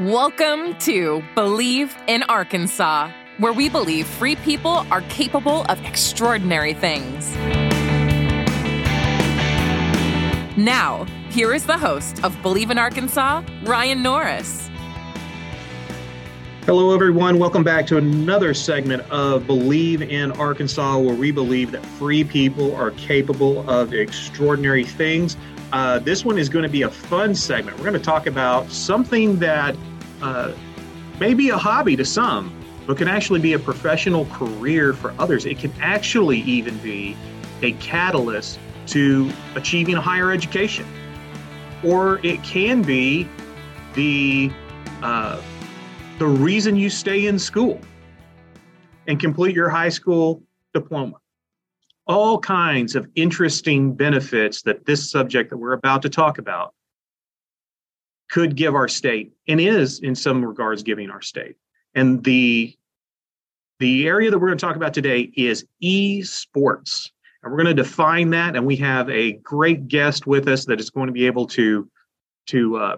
Welcome to Believe in Arkansas, where we believe free people are capable of extraordinary things. Now, here is the host of Believe in Arkansas, Ryan Norris. Hello, everyone. Welcome back to another segment of Believe in Arkansas, where we believe that free people are capable of extraordinary things. Uh, this one is going to be a fun segment. We're going to talk about something that uh, may be a hobby to some, but can actually be a professional career for others. It can actually even be a catalyst to achieving a higher education, or it can be the uh, the reason you stay in school and complete your high school diploma all kinds of interesting benefits that this subject that we're about to talk about could give our state and is in some regards giving our state and the the area that we're going to talk about today is esports and we're going to define that and we have a great guest with us that is going to be able to to uh,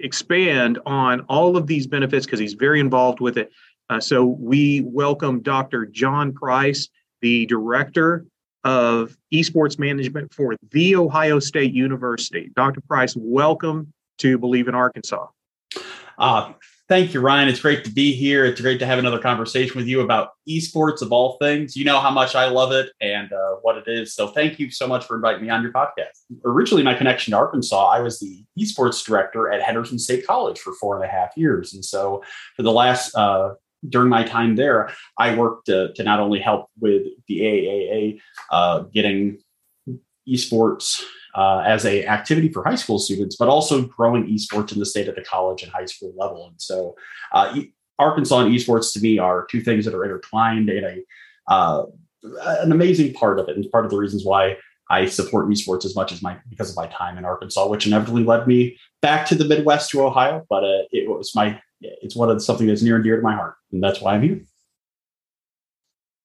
expand on all of these benefits because he's very involved with it uh, so we welcome dr john price the director of esports management for The Ohio State University. Dr. Price, welcome to Believe in Arkansas. Uh, thank you, Ryan. It's great to be here. It's great to have another conversation with you about esports of all things. You know how much I love it and uh, what it is. So thank you so much for inviting me on your podcast. Originally, my connection to Arkansas, I was the esports director at Henderson State College for four and a half years. And so for the last uh, during my time there, I worked to, to not only help with the AAA uh, getting esports uh, as a activity for high school students, but also growing esports in the state at the college and high school level. And so, uh, Arkansas and esports to me are two things that are intertwined and a uh, an amazing part of it, and part of the reasons why I support esports as much as my because of my time in Arkansas, which inevitably led me back to the Midwest to Ohio. But uh, it was my it's one of something that's near and dear to my heart, and that's why I'm here.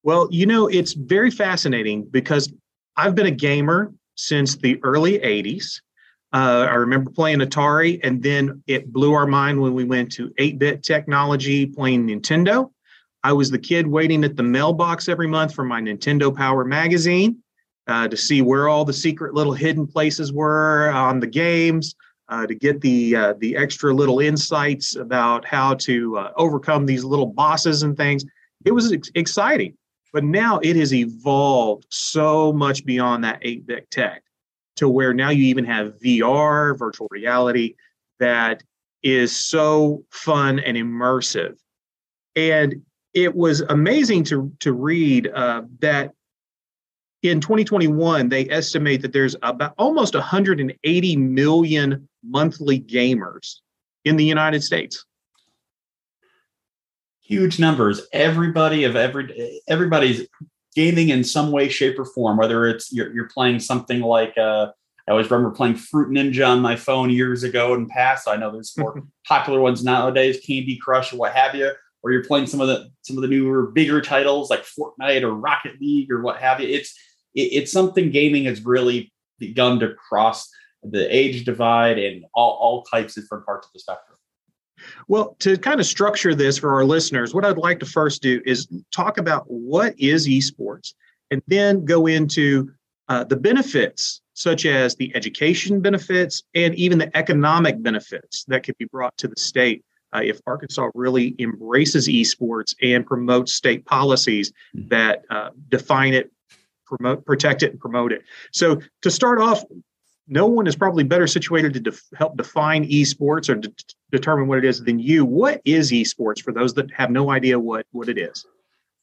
Well, you know, it's very fascinating because I've been a gamer since the early 80s. Uh, I remember playing Atari, and then it blew our mind when we went to 8 bit technology playing Nintendo. I was the kid waiting at the mailbox every month for my Nintendo Power magazine uh, to see where all the secret little hidden places were on the games uh, to get the uh, the extra little insights about how to uh, overcome these little bosses and things. It was ex- exciting, but now it has evolved so much beyond that eight bit tech to where now you even have VR, virtual reality, that is so fun and immersive. And it was amazing to to read uh, that in 2021 they estimate that there's about almost 180 million monthly gamers in the United States. Huge numbers. Everybody of every everybody's gaming in some way, shape, or form. Whether it's you're, you're playing something like uh, I always remember playing Fruit Ninja on my phone years ago and past. I know there's more popular ones nowadays, Candy Crush or what have you. Or you're playing some of the some of the newer, bigger titles like Fortnite or Rocket League or what have you. It's it, it's something gaming has really begun to cross the age divide and all, all types of different parts of the spectrum. Well, to kind of structure this for our listeners, what I'd like to first do is talk about what is esports and then go into uh, the benefits, such as the education benefits and even the economic benefits that could be brought to the state uh, if Arkansas really embraces esports and promotes state policies mm-hmm. that uh, define it, promote, protect it, and promote it. So, to start off, no one is probably better situated to def- help define esports or de- determine what it is than you. What is esports for those that have no idea what, what it is?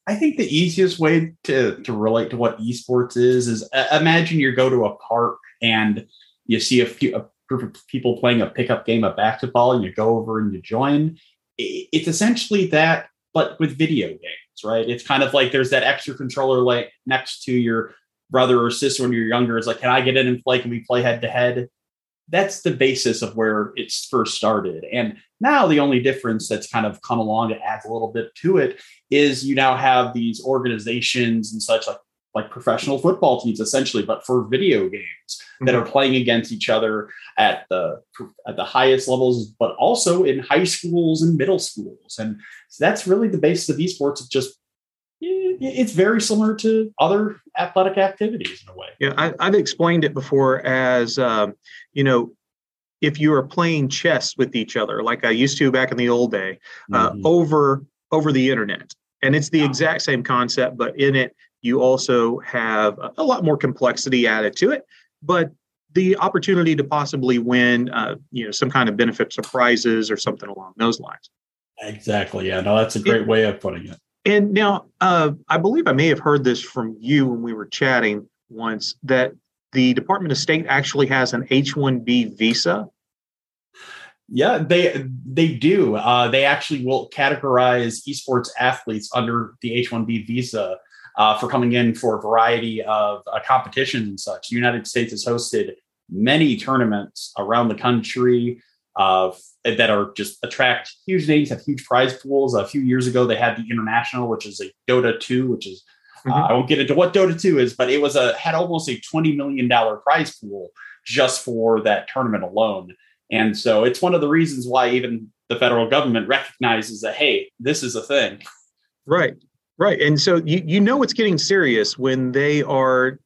I think the easiest way to, to relate to what esports is is uh, imagine you go to a park and you see a, few, a group of people playing a pickup game of basketball and you go over and you join. It's essentially that, but with video games, right? It's kind of like there's that extra controller like next to your brother or sister when you're younger is like, can I get in and play? Can we play head to head? That's the basis of where it's first started. And now the only difference that's kind of come along that adds a little bit to it is you now have these organizations and such like like professional football teams essentially, but for video games mm-hmm. that are playing against each other at the at the highest levels, but also in high schools and middle schools. And so that's really the basis of esports. It's just it's very similar to other athletic activities in a way. Yeah, I, have explained it before as um, you know, if you are playing chess with each other, like I used to back in the old day, uh, mm-hmm. over over the internet, and it's the exact same concept, but in it you also have a lot more complexity added to it. But the opportunity to possibly win, uh, you know, some kind of benefit surprises or something along those lines. Exactly. Yeah. No, that's a great it, way of putting it. And now, uh, I believe I may have heard this from you when we were chatting once that the Department of State actually has an H-1B visa. Yeah, they they do. Uh, they actually will categorize esports athletes under the H-1B visa uh, for coming in for a variety of uh, competitions and such. The United States has hosted many tournaments around the country uh, that are just attract huge names, have huge prize pools. A few years ago, they had the International, which is a Dota 2, which is uh, mm-hmm. uh, I won't get into what Dota 2 is, but it was a had almost a twenty million dollar prize pool just for that tournament alone. And so it's one of the reasons why even the federal government recognizes that hey, this is a thing. Right, right, and so you you know it's getting serious when they are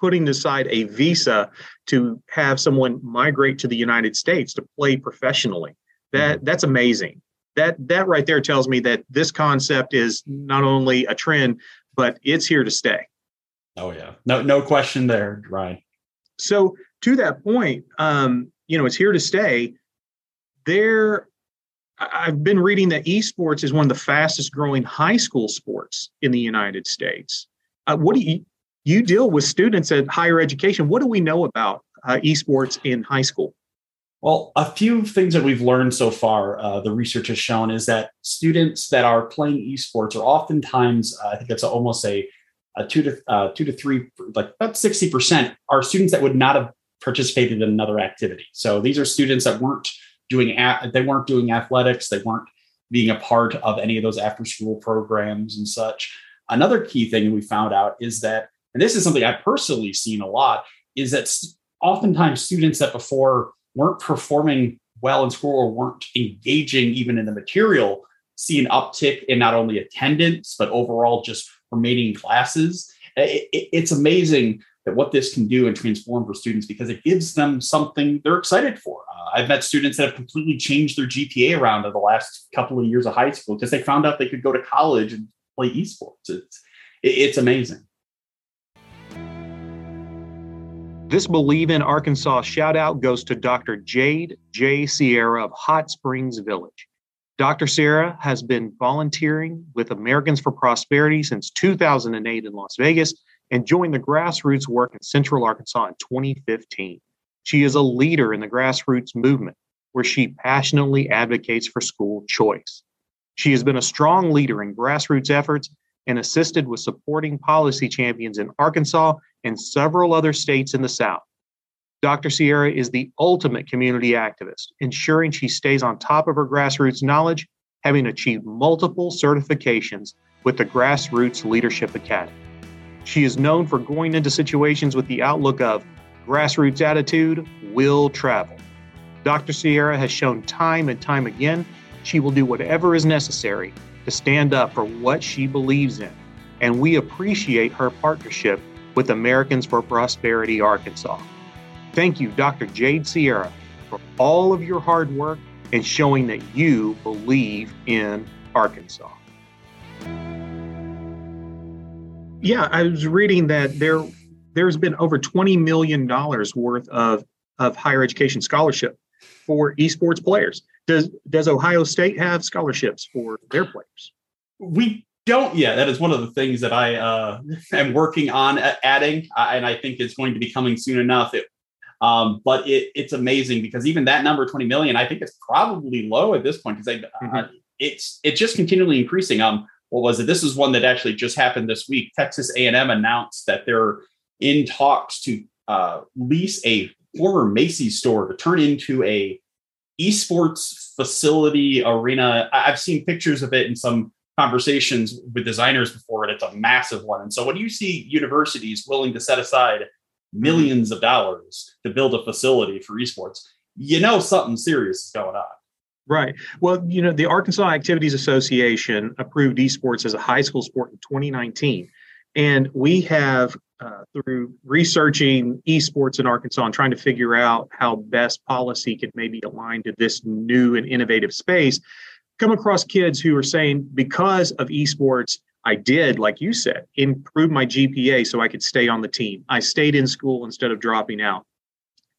putting aside a visa to have someone migrate to the United States to play professionally. That mm-hmm. that's amazing. That that right there tells me that this concept is not only a trend, but it's here to stay. Oh yeah, no no question there, Ryan. So to that point, um, you know, it's here to stay. There, I've been reading that esports is one of the fastest growing high school sports in the United States. Uh, what do you you deal with students at higher education. What do we know about uh, esports in high school? Well, a few things that we've learned so far, uh, the research has shown is that students that are playing esports are oftentimes, uh, I think that's almost a, a two to uh, two to three, like about sixty percent are students that would not have participated in another activity. So these are students that weren't doing a- they weren't doing athletics, they weren't being a part of any of those after school programs and such. Another key thing we found out is that and this is something I've personally seen a lot, is that oftentimes students that before weren't performing well in school or weren't engaging even in the material see an uptick in not only attendance, but overall just remaining classes. It, it, it's amazing that what this can do and transform for students because it gives them something they're excited for. Uh, I've met students that have completely changed their GPA around in the last couple of years of high school because they found out they could go to college and play esports. It's, it's amazing. This Believe in Arkansas shout out goes to Dr. Jade J. Sierra of Hot Springs Village. Dr. Sierra has been volunteering with Americans for Prosperity since 2008 in Las Vegas and joined the grassroots work in Central Arkansas in 2015. She is a leader in the grassroots movement where she passionately advocates for school choice. She has been a strong leader in grassroots efforts and assisted with supporting policy champions in Arkansas and several other states in the South. Dr. Sierra is the ultimate community activist, ensuring she stays on top of her grassroots knowledge, having achieved multiple certifications with the Grassroots Leadership Academy. She is known for going into situations with the outlook of grassroots attitude will travel. Dr. Sierra has shown time and time again she will do whatever is necessary to stand up for what she believes in, and we appreciate her partnership with Americans for Prosperity Arkansas. Thank you, Dr. Jade Sierra, for all of your hard work and showing that you believe in Arkansas. Yeah, I was reading that there there's been over 20 million dollars worth of of higher education scholarship for esports players. Does does Ohio State have scholarships for their players? We don't yet. That is one of the things that I uh, am working on adding, uh, and I think it's going to be coming soon enough. It, um, but it, it's amazing because even that number, twenty million, I think it's probably low at this point because uh, mm-hmm. it's it's just continually increasing. Um, what was it? This is one that actually just happened this week. Texas A and M announced that they're in talks to uh, lease a former Macy's store to turn into a esports facility arena. I've seen pictures of it in some conversations with designers before, and it's a massive one. And so when you see universities willing to set aside millions of dollars to build a facility for esports, you know something serious is going on. Right. Well, you know, the Arkansas Activities Association approved esports as a high school sport in 2019. And we have, uh, through researching esports in Arkansas and trying to figure out how best policy could maybe align to this new and innovative space, come across kids who are saying, because of esports, I did, like you said, improve my GPA so I could stay on the team. I stayed in school instead of dropping out.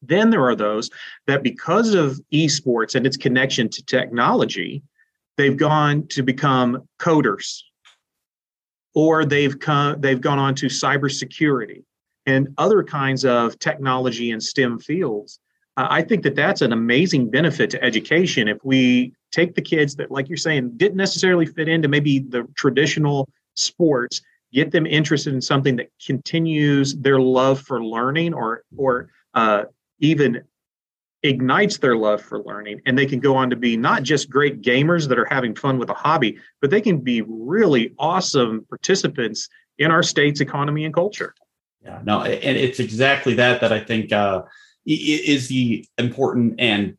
Then there are those that, because of esports and its connection to technology, they've gone to become coders, or they've come they've gone on to cybersecurity and other kinds of technology and STEM fields. I think that that's an amazing benefit to education if we take the kids that, like you're saying, didn't necessarily fit into maybe the traditional sports, get them interested in something that continues their love for learning or or uh, even ignites their love for learning. And they can go on to be not just great gamers that are having fun with a hobby but they can be really awesome participants in our state's economy and culture. Yeah no and it's exactly that that i think uh, is the important and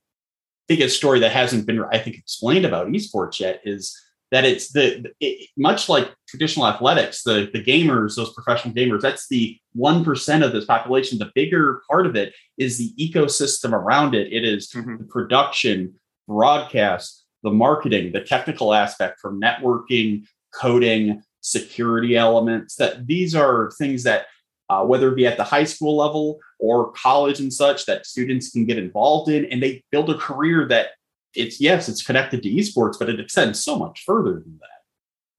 biggest story that hasn't been i think explained about esports yet is that it's the it, much like traditional athletics, the the gamers, those professional gamers, that's the one percent of this population. The bigger part of it is the ecosystem around it. It is mm-hmm. the production, broadcast, the marketing, the technical aspect from networking, coding, security elements. That these are things that uh, whether it be at the high school level or college and such, that students can get involved in, and they build a career that it's yes, it's connected to esports, but it extends so much further than that.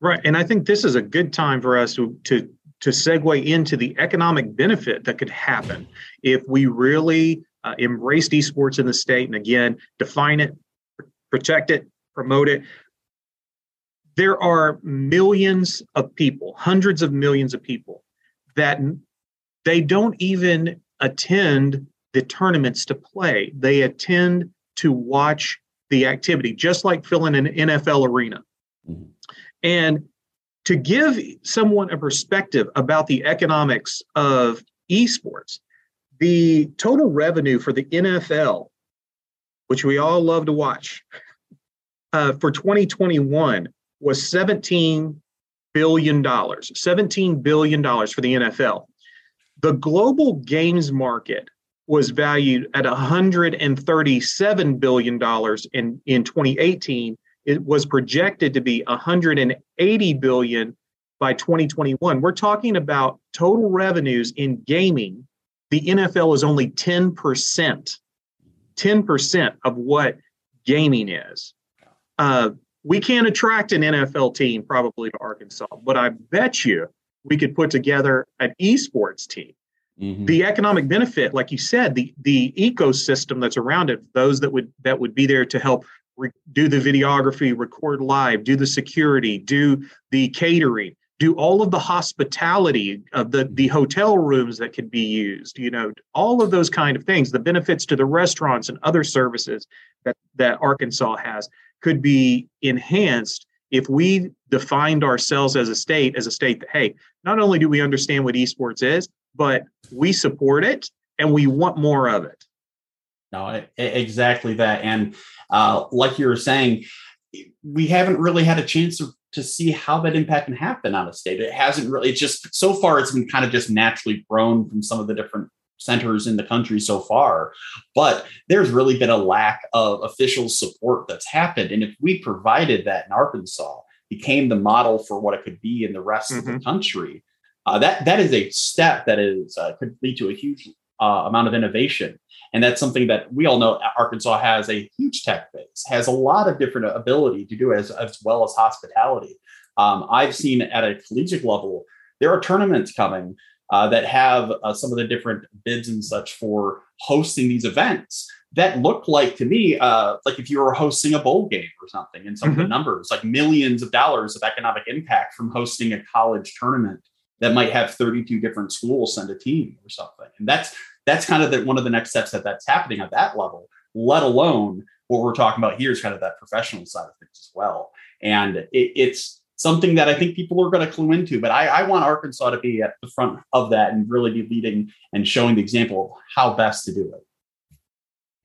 Right, and I think this is a good time for us to to to segue into the economic benefit that could happen if we really uh, esports in the state, and again, define it, protect it, promote it. There are millions of people, hundreds of millions of people, that they don't even attend the tournaments to play. They attend to watch the activity, just like filling an NFL arena. Mm-hmm. And to give someone a perspective about the economics of esports, the total revenue for the NFL, which we all love to watch, uh, for 2021 was 17 billion dollars. 17 billion dollars for the NFL. The global games market was valued at 137 billion dollars in in 2018 it was projected to be 180 billion by 2021 we're talking about total revenues in gaming. The NFL is only 10% 10% of what gaming is. Uh, we can't attract an NFL team probably to Arkansas but I bet you we could put together an esports team Mm-hmm. The economic benefit, like you said, the the ecosystem that's around it, those that would that would be there to help re- do the videography, record live, do the security, do the catering, do all of the hospitality of the the hotel rooms that could be used, you know, all of those kind of things, the benefits to the restaurants and other services that that Arkansas has could be enhanced if we defined ourselves as a state as a state that hey not only do we understand what esports is but we support it and we want more of it. No, exactly that. And uh, like you were saying, we haven't really had a chance to, to see how that impact can happen on a state. It hasn't really, it's just so far, it's been kind of just naturally grown from some of the different centers in the country so far. But there's really been a lack of official support that's happened. And if we provided that in Arkansas, became the model for what it could be in the rest mm-hmm. of the mm-hmm. country, uh, that that is a step that is uh, could lead to a huge uh, amount of innovation, and that's something that we all know. Arkansas has a huge tech base, has a lot of different ability to do as as well as hospitality. Um, I've seen at a collegiate level there are tournaments coming uh, that have uh, some of the different bids and such for hosting these events that look like to me uh, like if you were hosting a bowl game or something and some mm-hmm. of the mm-hmm. numbers like millions of dollars of economic impact from hosting a college tournament that might have 32 different schools send a team or something. And that's that's kind of the, one of the next steps that that's happening at that level, let alone what we're talking about here is kind of that professional side of things as well. And it, it's something that I think people are going to clue into. But I, I, want Arkansas to be at the front of that and really be leading and showing the example of how best to do it.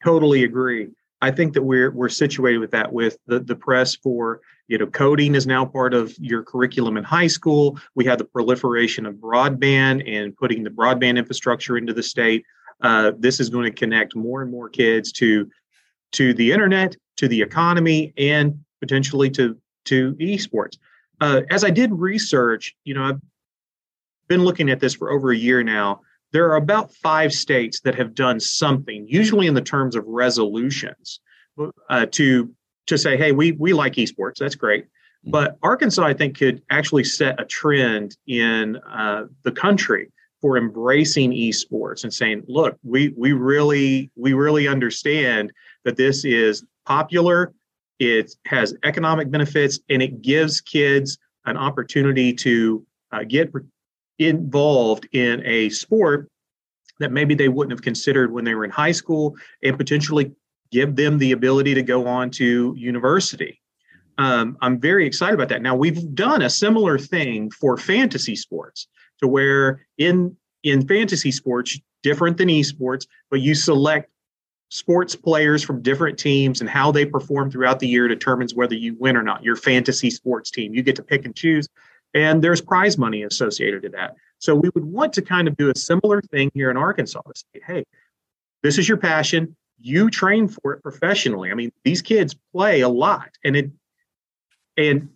Totally agree. I think that we're we're situated with that with the the press for you know coding is now part of your curriculum in high school. We have the proliferation of broadband and putting the broadband infrastructure into the state. Uh, this is going to connect more and more kids to to the internet, to the economy, and potentially to to esports. Uh, as I did research, you know, I've been looking at this for over a year now. There are about five states that have done something, usually in the terms of resolutions, uh, to to say, "Hey, we we like esports. That's great." Mm-hmm. But Arkansas, I think, could actually set a trend in uh, the country for embracing esports and saying, "Look, we we really we really understand that this is popular it has economic benefits and it gives kids an opportunity to uh, get involved in a sport that maybe they wouldn't have considered when they were in high school and potentially give them the ability to go on to university. Um, I'm very excited about that. Now we've done a similar thing for fantasy sports to where in in fantasy sports, different than esports, but you select sports players from different teams and how they perform throughout the year determines whether you win or not. Your fantasy sports team, you get to pick and choose, and there's prize money associated to that. So we would want to kind of do a similar thing here in Arkansas to say, hey, this is your passion. You train for it professionally. I mean, these kids play a lot, and it and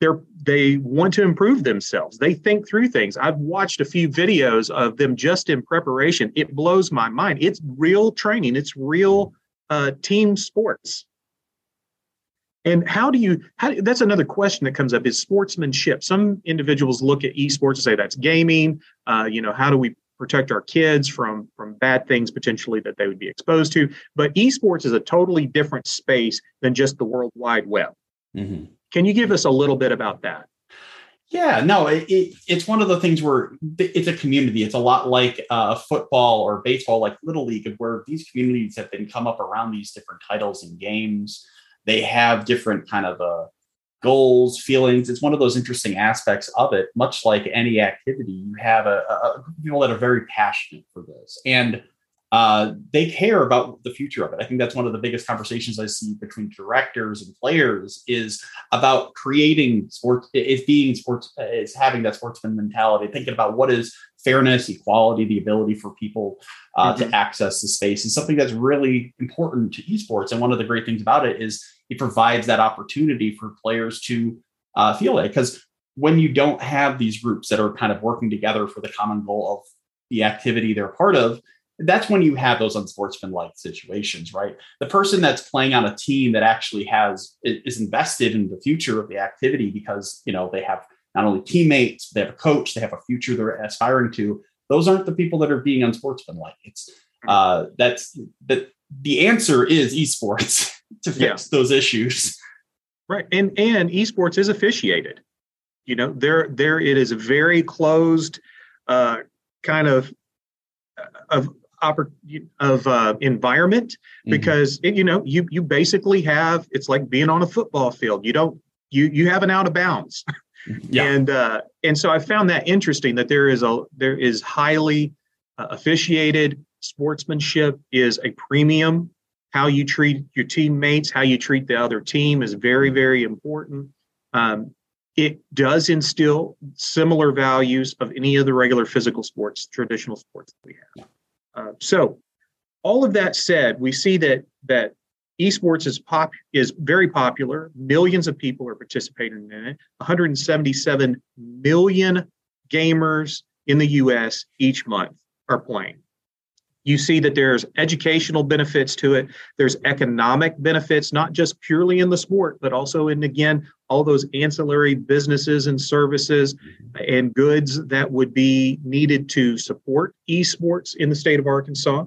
they're they want to improve themselves. They think through things. I've watched a few videos of them just in preparation. It blows my mind. It's real training. It's real uh, team sports. And how do you how that's another question that comes up is sportsmanship. Some individuals look at esports and say that's gaming. Uh, you know how do we protect our kids from from bad things potentially that they would be exposed to? But esports is a totally different space than just the world wide web. Mm-hmm. Can you give us a little bit about that? Yeah, no, it, it, it's one of the things where it's a community. It's a lot like uh, football or baseball, like Little League, where these communities have been come up around these different titles and games. They have different kind of uh, goals, feelings. It's one of those interesting aspects of it. Much like any activity, you have a, a of people that are very passionate for this, and uh, they care about the future of it. I think that's one of the biggest conversations I see between directors and players is about creating sports, is being sports, is having that sportsman mentality, thinking about what is fairness, equality, the ability for people uh, mm-hmm. to access the space is something that's really important to esports. And one of the great things about it is it provides that opportunity for players to uh, feel it. Because when you don't have these groups that are kind of working together for the common goal of the activity they're part of, that's when you have those unsportsmanlike situations, right? The person that's playing on a team that actually has is invested in the future of the activity because you know they have not only teammates, they have a coach, they have a future they're aspiring to. Those aren't the people that are being unsportsmanlike. It's uh, that's that the answer is esports to fix yeah. those issues. Right, and and esports is officiated. You know, there there it is a very closed uh, kind of of of uh, environment mm-hmm. because mm-hmm. it, you know you you basically have it's like being on a football field. You don't you you have an out of bounds, yeah. and uh, and so I found that interesting that there is a there is highly uh, officiated sportsmanship is a premium. How you treat your teammates, how you treat the other team is very very important. Um, it does instill similar values of any of the regular physical sports, traditional sports that we have. Uh, so, all of that said, we see that that esports is pop is very popular. Millions of people are participating in it. 177 million gamers in the U.S. each month are playing. You see that there's educational benefits to it. There's economic benefits, not just purely in the sport, but also in again all those ancillary businesses and services and goods that would be needed to support esports in the state of Arkansas.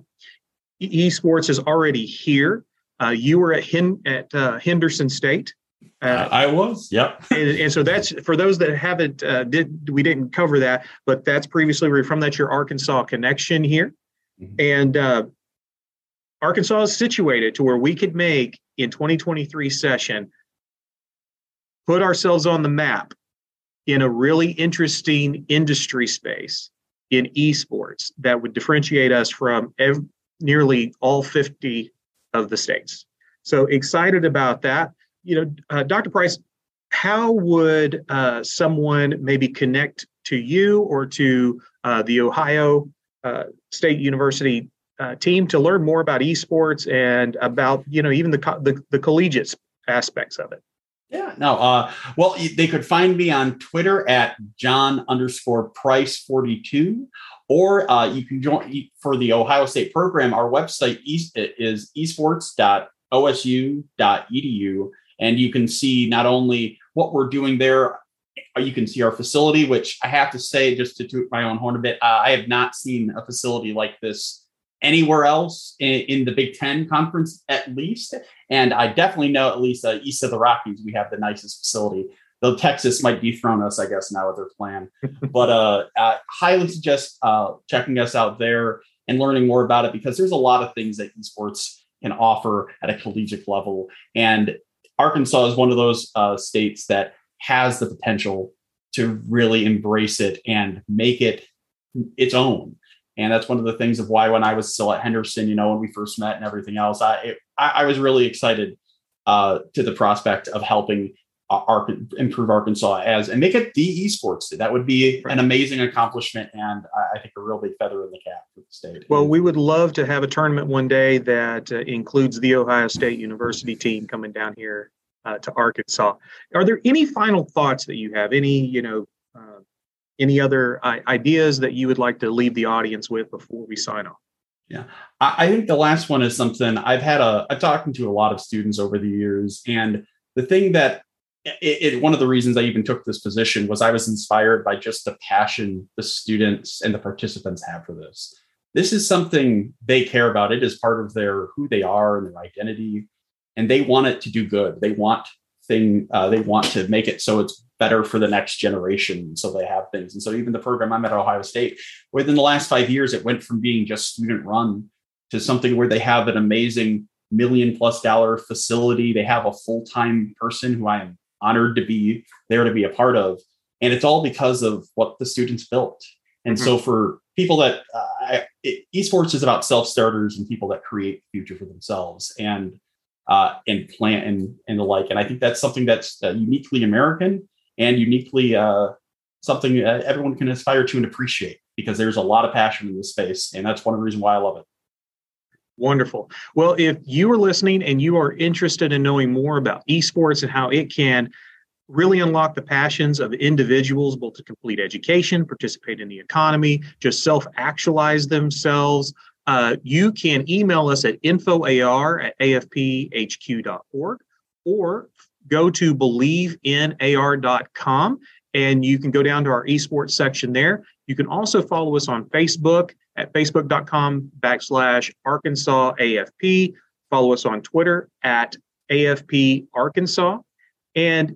Esports is already here. Uh, you were at, Hen- at uh, Henderson State. Uh, I was, yep. and, and, so that's for those that haven't uh, did we didn't cover that, but that's previously we from that's your Arkansas connection here, mm-hmm. and uh, Arkansas is situated to where we could make in 2023 session put ourselves on the map in a really interesting industry space in esports that would differentiate us from ev- nearly all 50 of the states. So excited about that. You know, uh, Dr. Price, how would uh, someone maybe connect to you or to uh, the Ohio uh, State University uh, team to learn more about esports and about you know even the co- the, the collegiate aspects of it? Yeah, no. Uh, well, they could find me on Twitter at John underscore Price forty two, or uh, you can join for the Ohio State program. Our website is esports.osu.edu, and you can see not only what we're doing there. Uh, you can see our facility, which I have to say, just to toot my own horn a bit, uh, I have not seen a facility like this anywhere else in, in, the Big Ten conference, at least. And I definitely know, at least uh, east of the Rockies, we have the nicest facility. Though Texas might dethrone us, I guess, now with their plan. but uh, I highly suggest uh, checking us out there and learning more about it because there's a lot of things that esports can offer at a collegiate level. And Arkansas is one of those uh, states that has the potential to really embrace it and make it its own. And that's one of the things of why when I was still at Henderson, you know, when we first met and everything else, I it, I, was really excited uh, to the prospect of helping uh, improve Arkansas as and make it the esports. That would be an amazing accomplishment and I, I think a real big feather in the cap for the state. Well, we would love to have a tournament one day that uh, includes the Ohio State University team coming down here uh, to Arkansas. Are there any final thoughts that you have? Any you know uh, any other uh, ideas that you would like to leave the audience with before we sign off? Yeah, I think the last one is something I've had a I've talked to a lot of students over the years, and the thing that it, it, one of the reasons I even took this position was I was inspired by just the passion the students and the participants have for this. This is something they care about. It is part of their who they are and their identity, and they want it to do good. They want thing uh, they want to make it so it's better for the next generation so they have things. And so even the program i'm at ohio state within the last five years it went from being just student run to something where they have an amazing million plus dollar facility. They have a full-time person who i am honored to be there to be a part of. And it's all because of what the students built. And mm-hmm. so for people that uh, it, esports is about self-starters and people that create the future for themselves. And uh, and plant and, and the like. And I think that's something that's uh, uniquely American and uniquely uh, something everyone can aspire to and appreciate because there's a lot of passion in this space. And that's one of the reasons why I love it. Wonderful. Well, if you are listening and you are interested in knowing more about esports and how it can really unlock the passions of individuals, both to complete education, participate in the economy, just self actualize themselves, uh, you can email us at infoar at afphq.org or go to believeinar.com and you can go down to our esports section there. You can also follow us on Facebook at facebook.com backslash Arkansas AFP. Follow us on Twitter at AFP Arkansas. And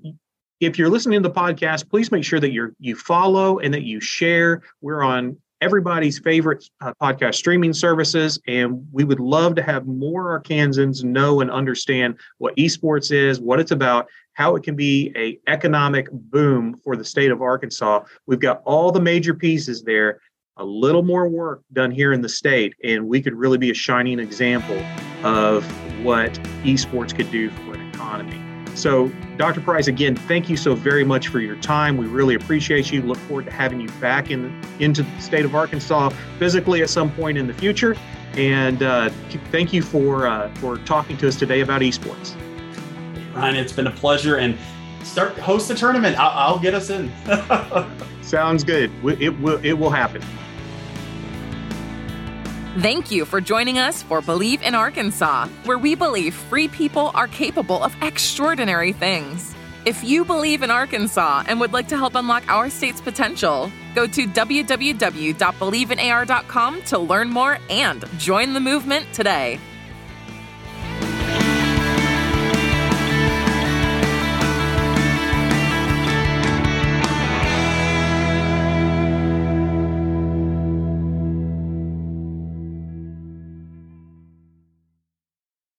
if you're listening to the podcast, please make sure that you you follow and that you share. We're on everybody's favorite uh, podcast streaming services. And we would love to have more Arkansans know and understand what esports is, what it's about, how it can be a economic boom for the state of Arkansas. We've got all the major pieces there. A little more work done here in the state, and we could really be a shining example of what esports could do for an economy. So, Dr. Price, again, thank you so very much for your time. We really appreciate you. Look forward to having you back in into the state of Arkansas physically at some point in the future. And uh, thank you for uh, for talking to us today about esports. Ryan, it's been a pleasure. And start host the tournament. I'll, I'll get us in. Sounds good. It will it will happen. Thank you for joining us for Believe in Arkansas, where we believe free people are capable of extraordinary things. If you believe in Arkansas and would like to help unlock our state's potential, go to www.believeinar.com to learn more and join the movement today.